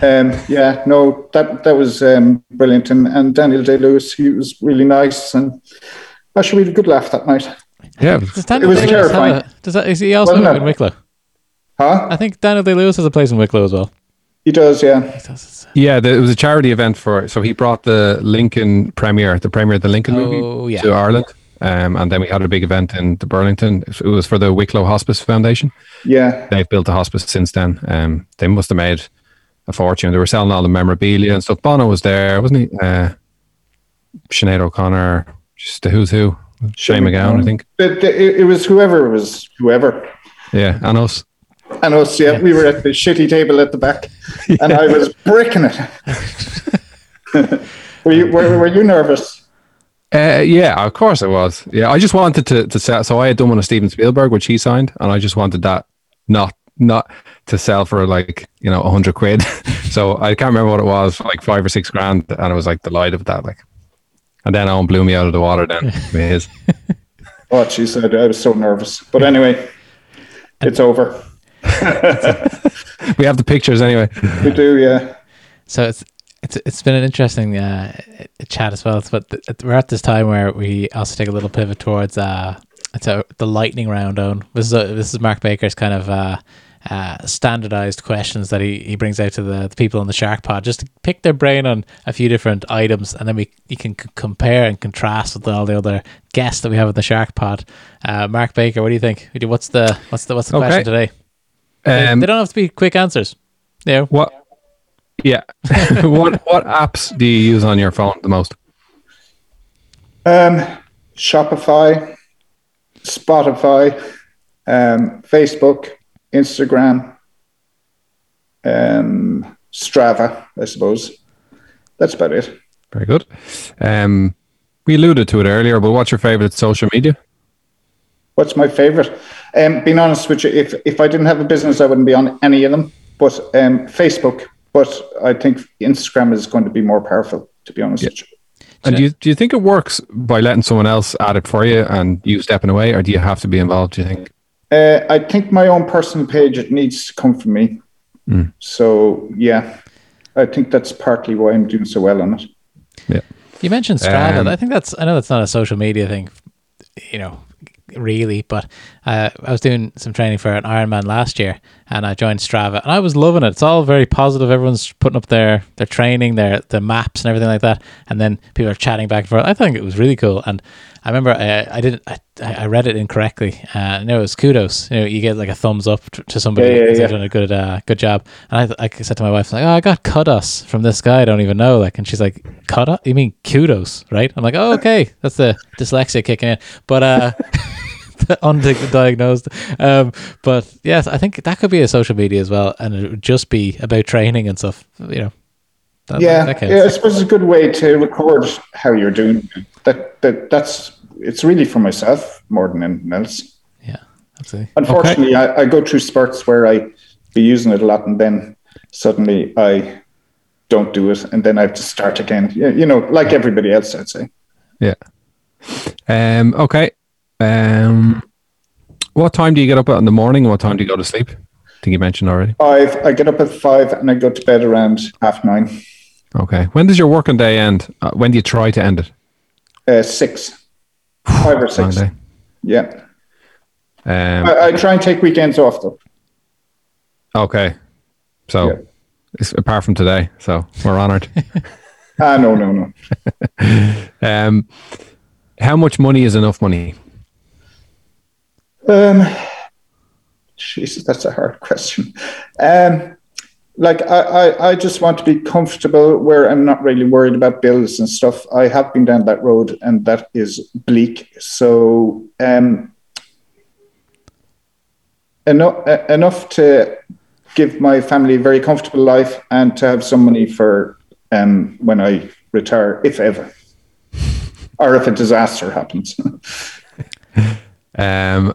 Um, yeah, no, that that was um, brilliant. And, and Daniel Day Lewis, he was really nice, and actually we had a good laugh that night. Yeah. does Daniel It was Day-Lewis have terrifying. a- does that, is he also Wasn't in it? Wicklow Huh? I think Daniel Day Lewis has a place in Wicklow as well He does, yeah. He does. Yeah, the, it was a charity event for. So he brought the Lincoln premiere, the premiere of the Lincoln Oh, movie, yeah. to Ireland, um, and then we had a big event in the Burlington. It was for the Wicklow Hospice Foundation. Yeah. They've built a hospice since then. Um, they must have made a fortune. They were selling all the memorabilia and stuff. Bono was there, wasn't he? Uh, Sinead O'Connor, just the who's who. Shane MacGowan, I think. It, it, it was whoever it was whoever. Yeah, and us. And us, yeah, we were at the shitty table at the back, and I was bricking it. were you were, were you nervous? Uh, yeah, of course I was. Yeah, I just wanted to to sell. So I had done one of Steven Spielberg, which he signed, and I just wanted that not not to sell for like you know a hundred quid. so I can't remember what it was, like five or six grand, and I was like delighted with that. Like, and then Owen blew me out of the water. Then with his. Oh, geez, I, I was so nervous. But anyway, it's over. we have the pictures anyway. We do, yeah. So it's it's it's been an interesting uh, chat as well. But th- we're at this time where we also take a little pivot towards uh, it's a, the lightning round. On this is a, this is Mark Baker's kind of uh, uh, standardized questions that he, he brings out to the, the people on the Shark Pod just to pick their brain on a few different items, and then we you can c- compare and contrast with all the other guests that we have on the Shark Pod. Uh, Mark Baker, what do you think? What's the what's the what's the Okay. question today? They, Um, they don't have to be quick answers. You know, what? Yeah. what what apps do you use on your phone the most? Um, Shopify, Spotify, um, Facebook, Instagram, um, Strava, I suppose. That's about it. Very good. Um, we alluded to it earlier, but what's your favorite social media? What's my favorite? Um, being honest with you, if, if I didn't have a business, I wouldn't be on any of them. But um, Facebook, but I think Instagram is going to be more powerful, to be honest with you. And do you, do you think it works by letting someone else add it for you and you stepping away, or do you have to be involved? Do you think? Uh, I think my own personal page, it needs to come from me. So, yeah, I think that's partly why I'm doing so well on it. Yeah. You mentioned Strava. Um, I think that's I know that's not a social media thing, you know, really. But uh, I was doing some training for an Ironman last year, and I joined Strava, and I was loving it. It's all very positive. Everyone's putting up their their training, their their maps, and everything like that. And then people are chatting back and forth. I think it was really cool. And I remember I, I didn't I, I read it incorrectly. Uh, no, it was kudos. You know, you get like a thumbs up t- to somebody Yeah, yeah, because yeah. they've done a good uh, good job. And I, I said to my wife like, oh, I got kudos from this guy. I don't even know. Like, and she's like, kudos? You mean kudos, right? I'm like, oh, okay, that's the dyslexia kicking in. But uh, undiagnosed. Um, but yes, I think that could be a social media as well, and it would just be about training and stuff. You know. That, yeah, that yeah, I suppose it's a good way to record how you're doing. That that that's it's really for myself more than anything else. yeah, absolutely. Unfortunately, I, I go through spurts where I be using it a lot, and then suddenly I don't do it, and then I have to start again. Yeah, You know, like everybody else, I'd say. Yeah. Um. Okay. Um. What time do you get up at in the morning? What time do you go to sleep? I think you mentioned already. Five. I get up at five, and I go to bed around half nine. Okay. When does your working day end? Uh, when do you try to end it? Uh, six, five or six. Yeah, Um. I, I try and take weekends off though. Okay. So Yeah. it's- apart from today. So we're honored. Ah, no, no, no. um, how much money is enough money? Um, Jesus, that's a hard question. Um, like I, I, I just want to be comfortable where I'm not really worried about bills and stuff. I have been down that road, and that is bleak. So, um, enough enough to give my family a very comfortable life and to have some money for um when I retire, if ever, or if a disaster happens. Um,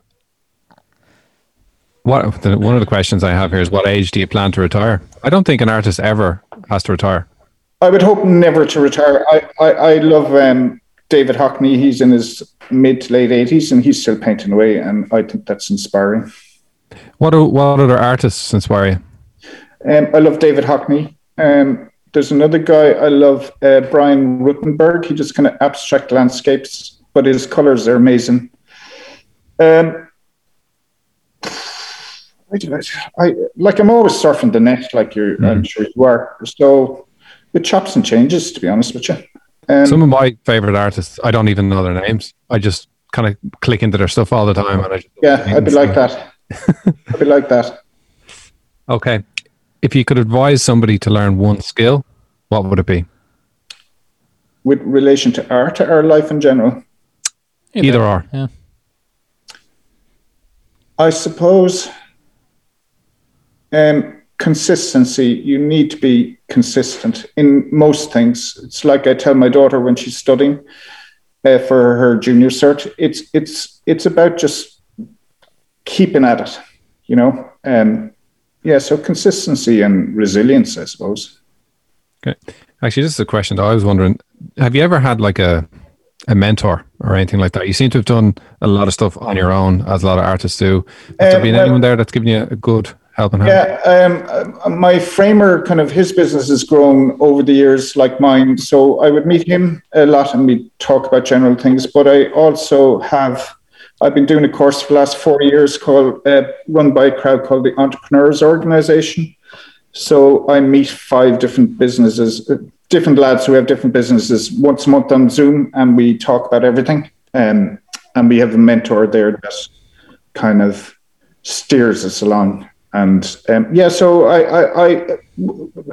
what the, one of the questions I have here is what age do you plan to retire? I don't think an artist ever has to retire. I would hope never to retire. I, I, I love um, David Hockney. He's in his mid to late 80s and he's still painting away. And I think that's inspiring. What what other artists inspire you? Um, I love David Hockney. Um, there's another guy I love, uh, Brian Rutenberg. He just kind of abstract landscapes, but his colors are amazing. Um, I, I like. I'm always surfing the net, like you're. I'm sure you are. So it chops and changes, to be honest with you. Um, Some of my favorite artists, I don't even know their names. I just kind of click into their stuff all the time. And I just yeah, I'd be like that. I'd be like that. Okay. If you could advise somebody to learn one skill, what would it be? With relation to art or life in general, Either or. Yeah. I suppose um, consistency. You need to be consistent in most things. It's like I tell my daughter when she's studying uh, for her junior cert. It's it's it's about just keeping at it. You know. Um, yeah. So consistency and resilience, I suppose. Okay. Actually, this is a question that I was wondering. Have you ever had like a a mentor or anything like that? You seem to have done a lot of stuff on your own, as a lot of artists do. Has there Um, been well- anyone there that's given you a good helping? Yeah, um, uh, my framer kind of his business has grown over the years, like mine. So I would meet him a lot, and we talk about general things. But I also have, I've been doing a course for the last four years called, uh, run by a crowd called the Entrepreneurs Organization. So I meet five different businesses, uh, different lads who have different businesses once a month on Zoom, and we talk about everything. Um, and we have a mentor there that kind of steers us along. And um, yeah, so I, I, I,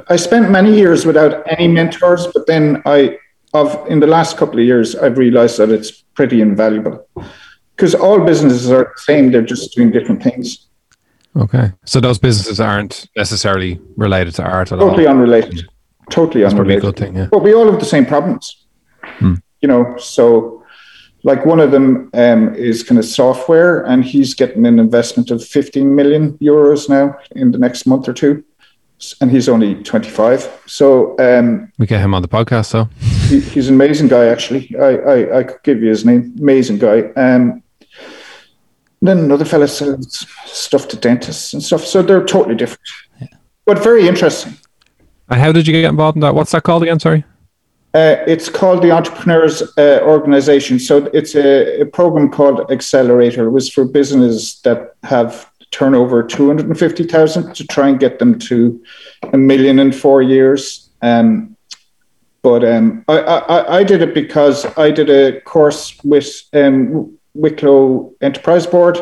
I spent many years without any mentors, but then I, of in the last couple of years, I've realized that it's pretty invaluable because all businesses are the same; they're just doing different things, Okay. So those businesses aren't necessarily related to art at totally all. Totally unrelated. Totally That's probably a unrelated. good thing. Yeah. But we all have the same problems, you know. So, like one of them um, is kind of software, and he's getting an investment of 15 million euros now in the next month or two, and he's only 25. So um, We get him on the podcast, so he, he's an amazing guy. Actually, I, I I could give you his name. Amazing guy. Um, then another fella sells stuff to dentists and stuff. So they're totally different, but very interesting. And how did you get involved in that? What's that called again? Sorry. Uh, it's called the Entrepreneurs uh, Organization. So it's a, a program called Accelerator. It was for businesses that have turnover 250,000 to try and get them to a million in four years. Um, but um, I, I, I did it because I did a course with um, Wicklow Enterprise Board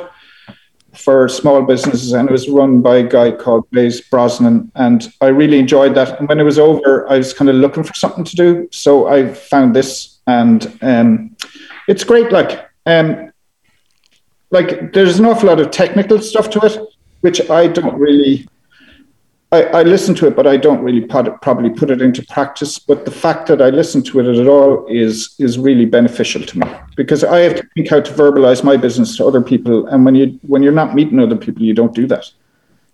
for small businesses, and it was run by a guy called Blaise Brosnan. And I really enjoyed that. And when it was over, I was kind of looking for something to do, so I found this, and um, it's great. Like, um, like there's an awful lot of technical stuff to it, which I don't really. I, I listen to it, but I don't really put it, probably put it into practice. But the fact that I listen to it at all is is really beneficial to me because I have to think how to verbalize my business to other people, and when you when you're not meeting other people, you don't do that.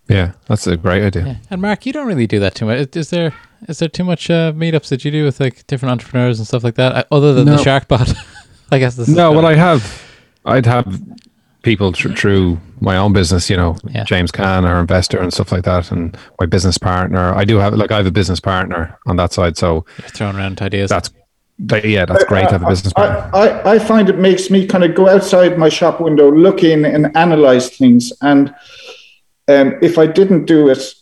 Yeah, that's a great idea. Yeah. And Mark, you don't really do that too much. Is there is there too much uh, meetups that you do with like different entrepreneurs and stuff like that, uh, other than the No. Shark Pod? I guess this. No, is well, I have, I'd have people thr- through my own business, you know, Yeah. James Can, our investor, and stuff like that, and my business partner. I do have, like, I have a business partner on that side, so You're throwing around ideas. that's, that, yeah, that's great to have a business I, partner. I, I find it makes me kind of go outside my shop window, look in and analyze things. And um, if I didn't do it,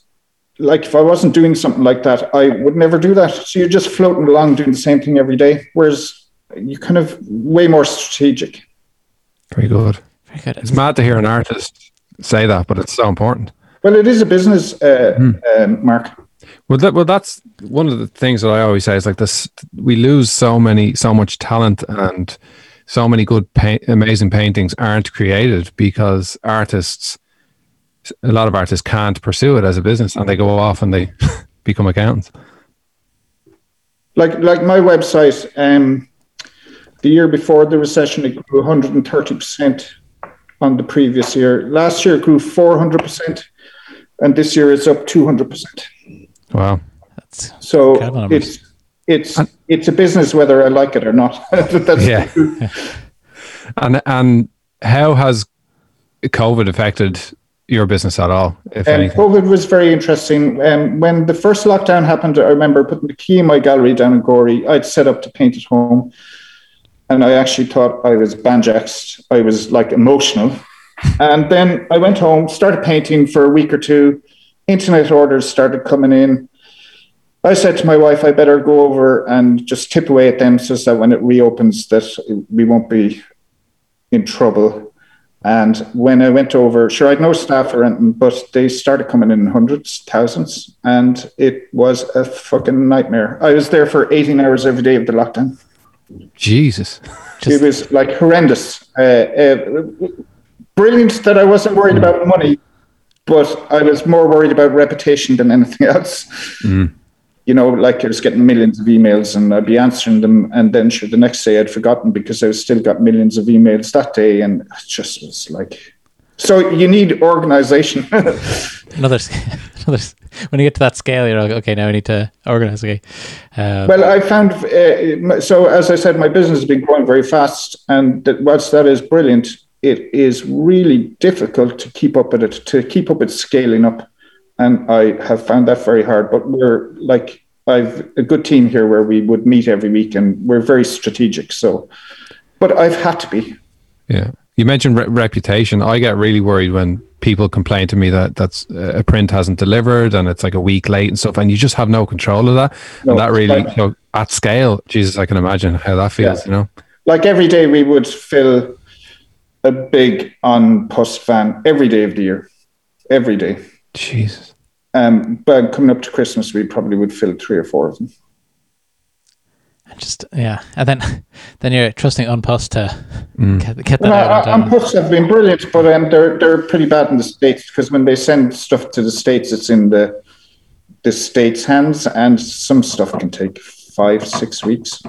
like if I wasn't doing something like that, I would never do that. So you're just floating along doing the same thing every day. Whereas you're kind of way more strategic. Very good. Very good. It's mad to hear an artist say that, but it's so important. Well, it is a business, uh, um, Mark. Well, that, well, that's one of the things that I always say is like this: we lose so many, so much talent, and so many good, pa- amazing paintings aren't created because artists, a lot of artists can't pursue it as a business, and they go off and they become accountants. Like like my website, um, the year before the recession, it grew 130 percent on the previous year. Last year, it grew 400 percent, and this year it's up 200 percent. Wow. That's So Incredible it's it's it's a business whether I like it or not. That's Yeah. And and how has COVID affected your business at all, if And anything? COVID was very interesting. Um, when the first lockdown happened, I remember putting the key in my gallery down in Gorey. I'd set up to paint at home, and I actually thought I was banjaxed. I was like emotional. And then I went home, started painting for a week or two. Internet orders started coming in. I said to my wife, I better go over and just tip away at them so that when it reopens, that we won't be in trouble. And when I went over, sure, I had no staff or anything, but they started coming in hundreds, thousands, and it was a fucking nightmare. I was there for 18 hours every day of the lockdown. Jesus. it was like horrendous. Uh, uh, brilliant that I wasn't worried about money, but I was more worried about reputation than anything else. You know, like I was getting millions of emails and I'd be answering them, and then sure, the next day I'd forgotten because I still got millions of emails that day, and it just was like. So you need organization. another, another. When you get to that scale, you're like, okay, now I need to organize. Okay. Uh, Well, I found uh, so as I said, my business has been growing very fast, and that, whilst that is brilliant, it is really difficult to keep up with it, to keep up with scaling up, and I have found that very hard. But we're like I've a good team here where we would meet every week, and we're very strategic. So, but I've had to be. Yeah. You mentioned re- reputation. I get really worried when people complain to me that that's uh, a print hasn't delivered and it's like a week late and stuff, and you just have no control of that. No, and that really, you know, at scale, Jesus, I can imagine how that feels. Yeah. You know. Like every day, we would fill a big An Post van every day of the year, every day. Jesus. Um, but coming up to Christmas, we probably would fill three or four of them. Just yeah, and then then you're trusting An Post to Mm. get, get that Well, out. uh, on on time. puts have been brilliant, but um, they're they're pretty bad in the states because when they send stuff to the states, it's in the the states' hands, and some stuff can take five six weeks,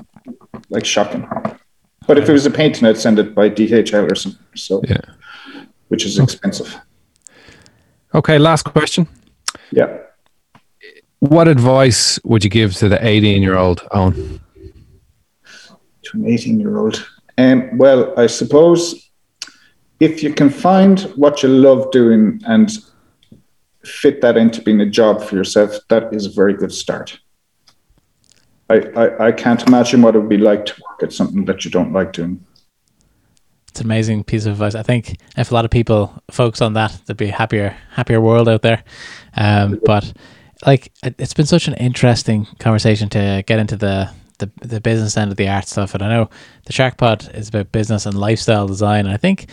like shocking. But if it was a painting, I'd send it by DHL or something. So Yeah. which is expensive. Okay. Last question. Yeah. What advice would you give to the 18 year old Owen? An 18 year old? Um, well, I suppose if you can find what you love doing and fit that into being a job for yourself, that is a very good start. I, I, I can't imagine what it would be like to work at something that you don't like doing. It's an amazing piece of advice. I think if a lot of people focus on that, there'd be a happier, happier world out there. Um, but like, it- it's been such an interesting conversation to get into the, the the business end of the art stuff. And I know the Shark Pod is about business and lifestyle design. And I think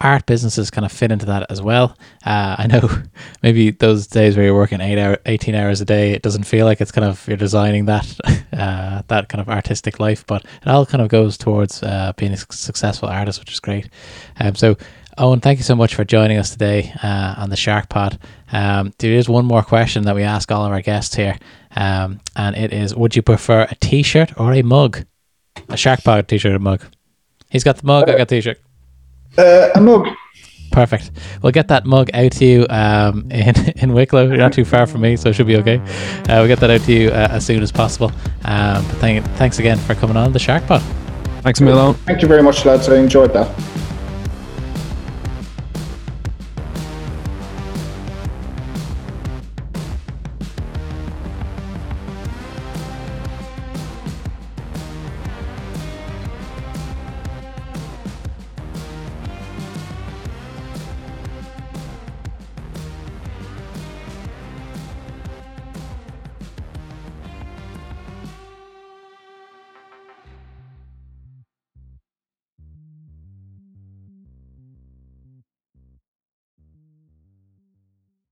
art businesses kind of fit into that as well. Uh, I know maybe those days where you're working eight hour, eighteen hours a day, it doesn't feel like it's kind of you're designing that uh, that kind of artistic life, but it all kind of goes towards uh, being a successful artist, which is great. Um, so. Owen, thank you so much for joining us today uh, on the Shark Pod. Um, there is one more question that we ask all of our guests here, um, and it is: Would you prefer a T-shirt or a mug? A Shark Pod T-shirt or mug? He's got the mug. I got the T-shirt. Uh, a mug. Perfect. We'll get that mug out to you um, in in Wicklow. You're not too far from me, so it should be okay. Uh, we'll get that out to you uh, as soon as possible. Um, but thank, thanks again for coming on the Shark Pod. Thanks Milo. Thank you very much, lads. I enjoyed that.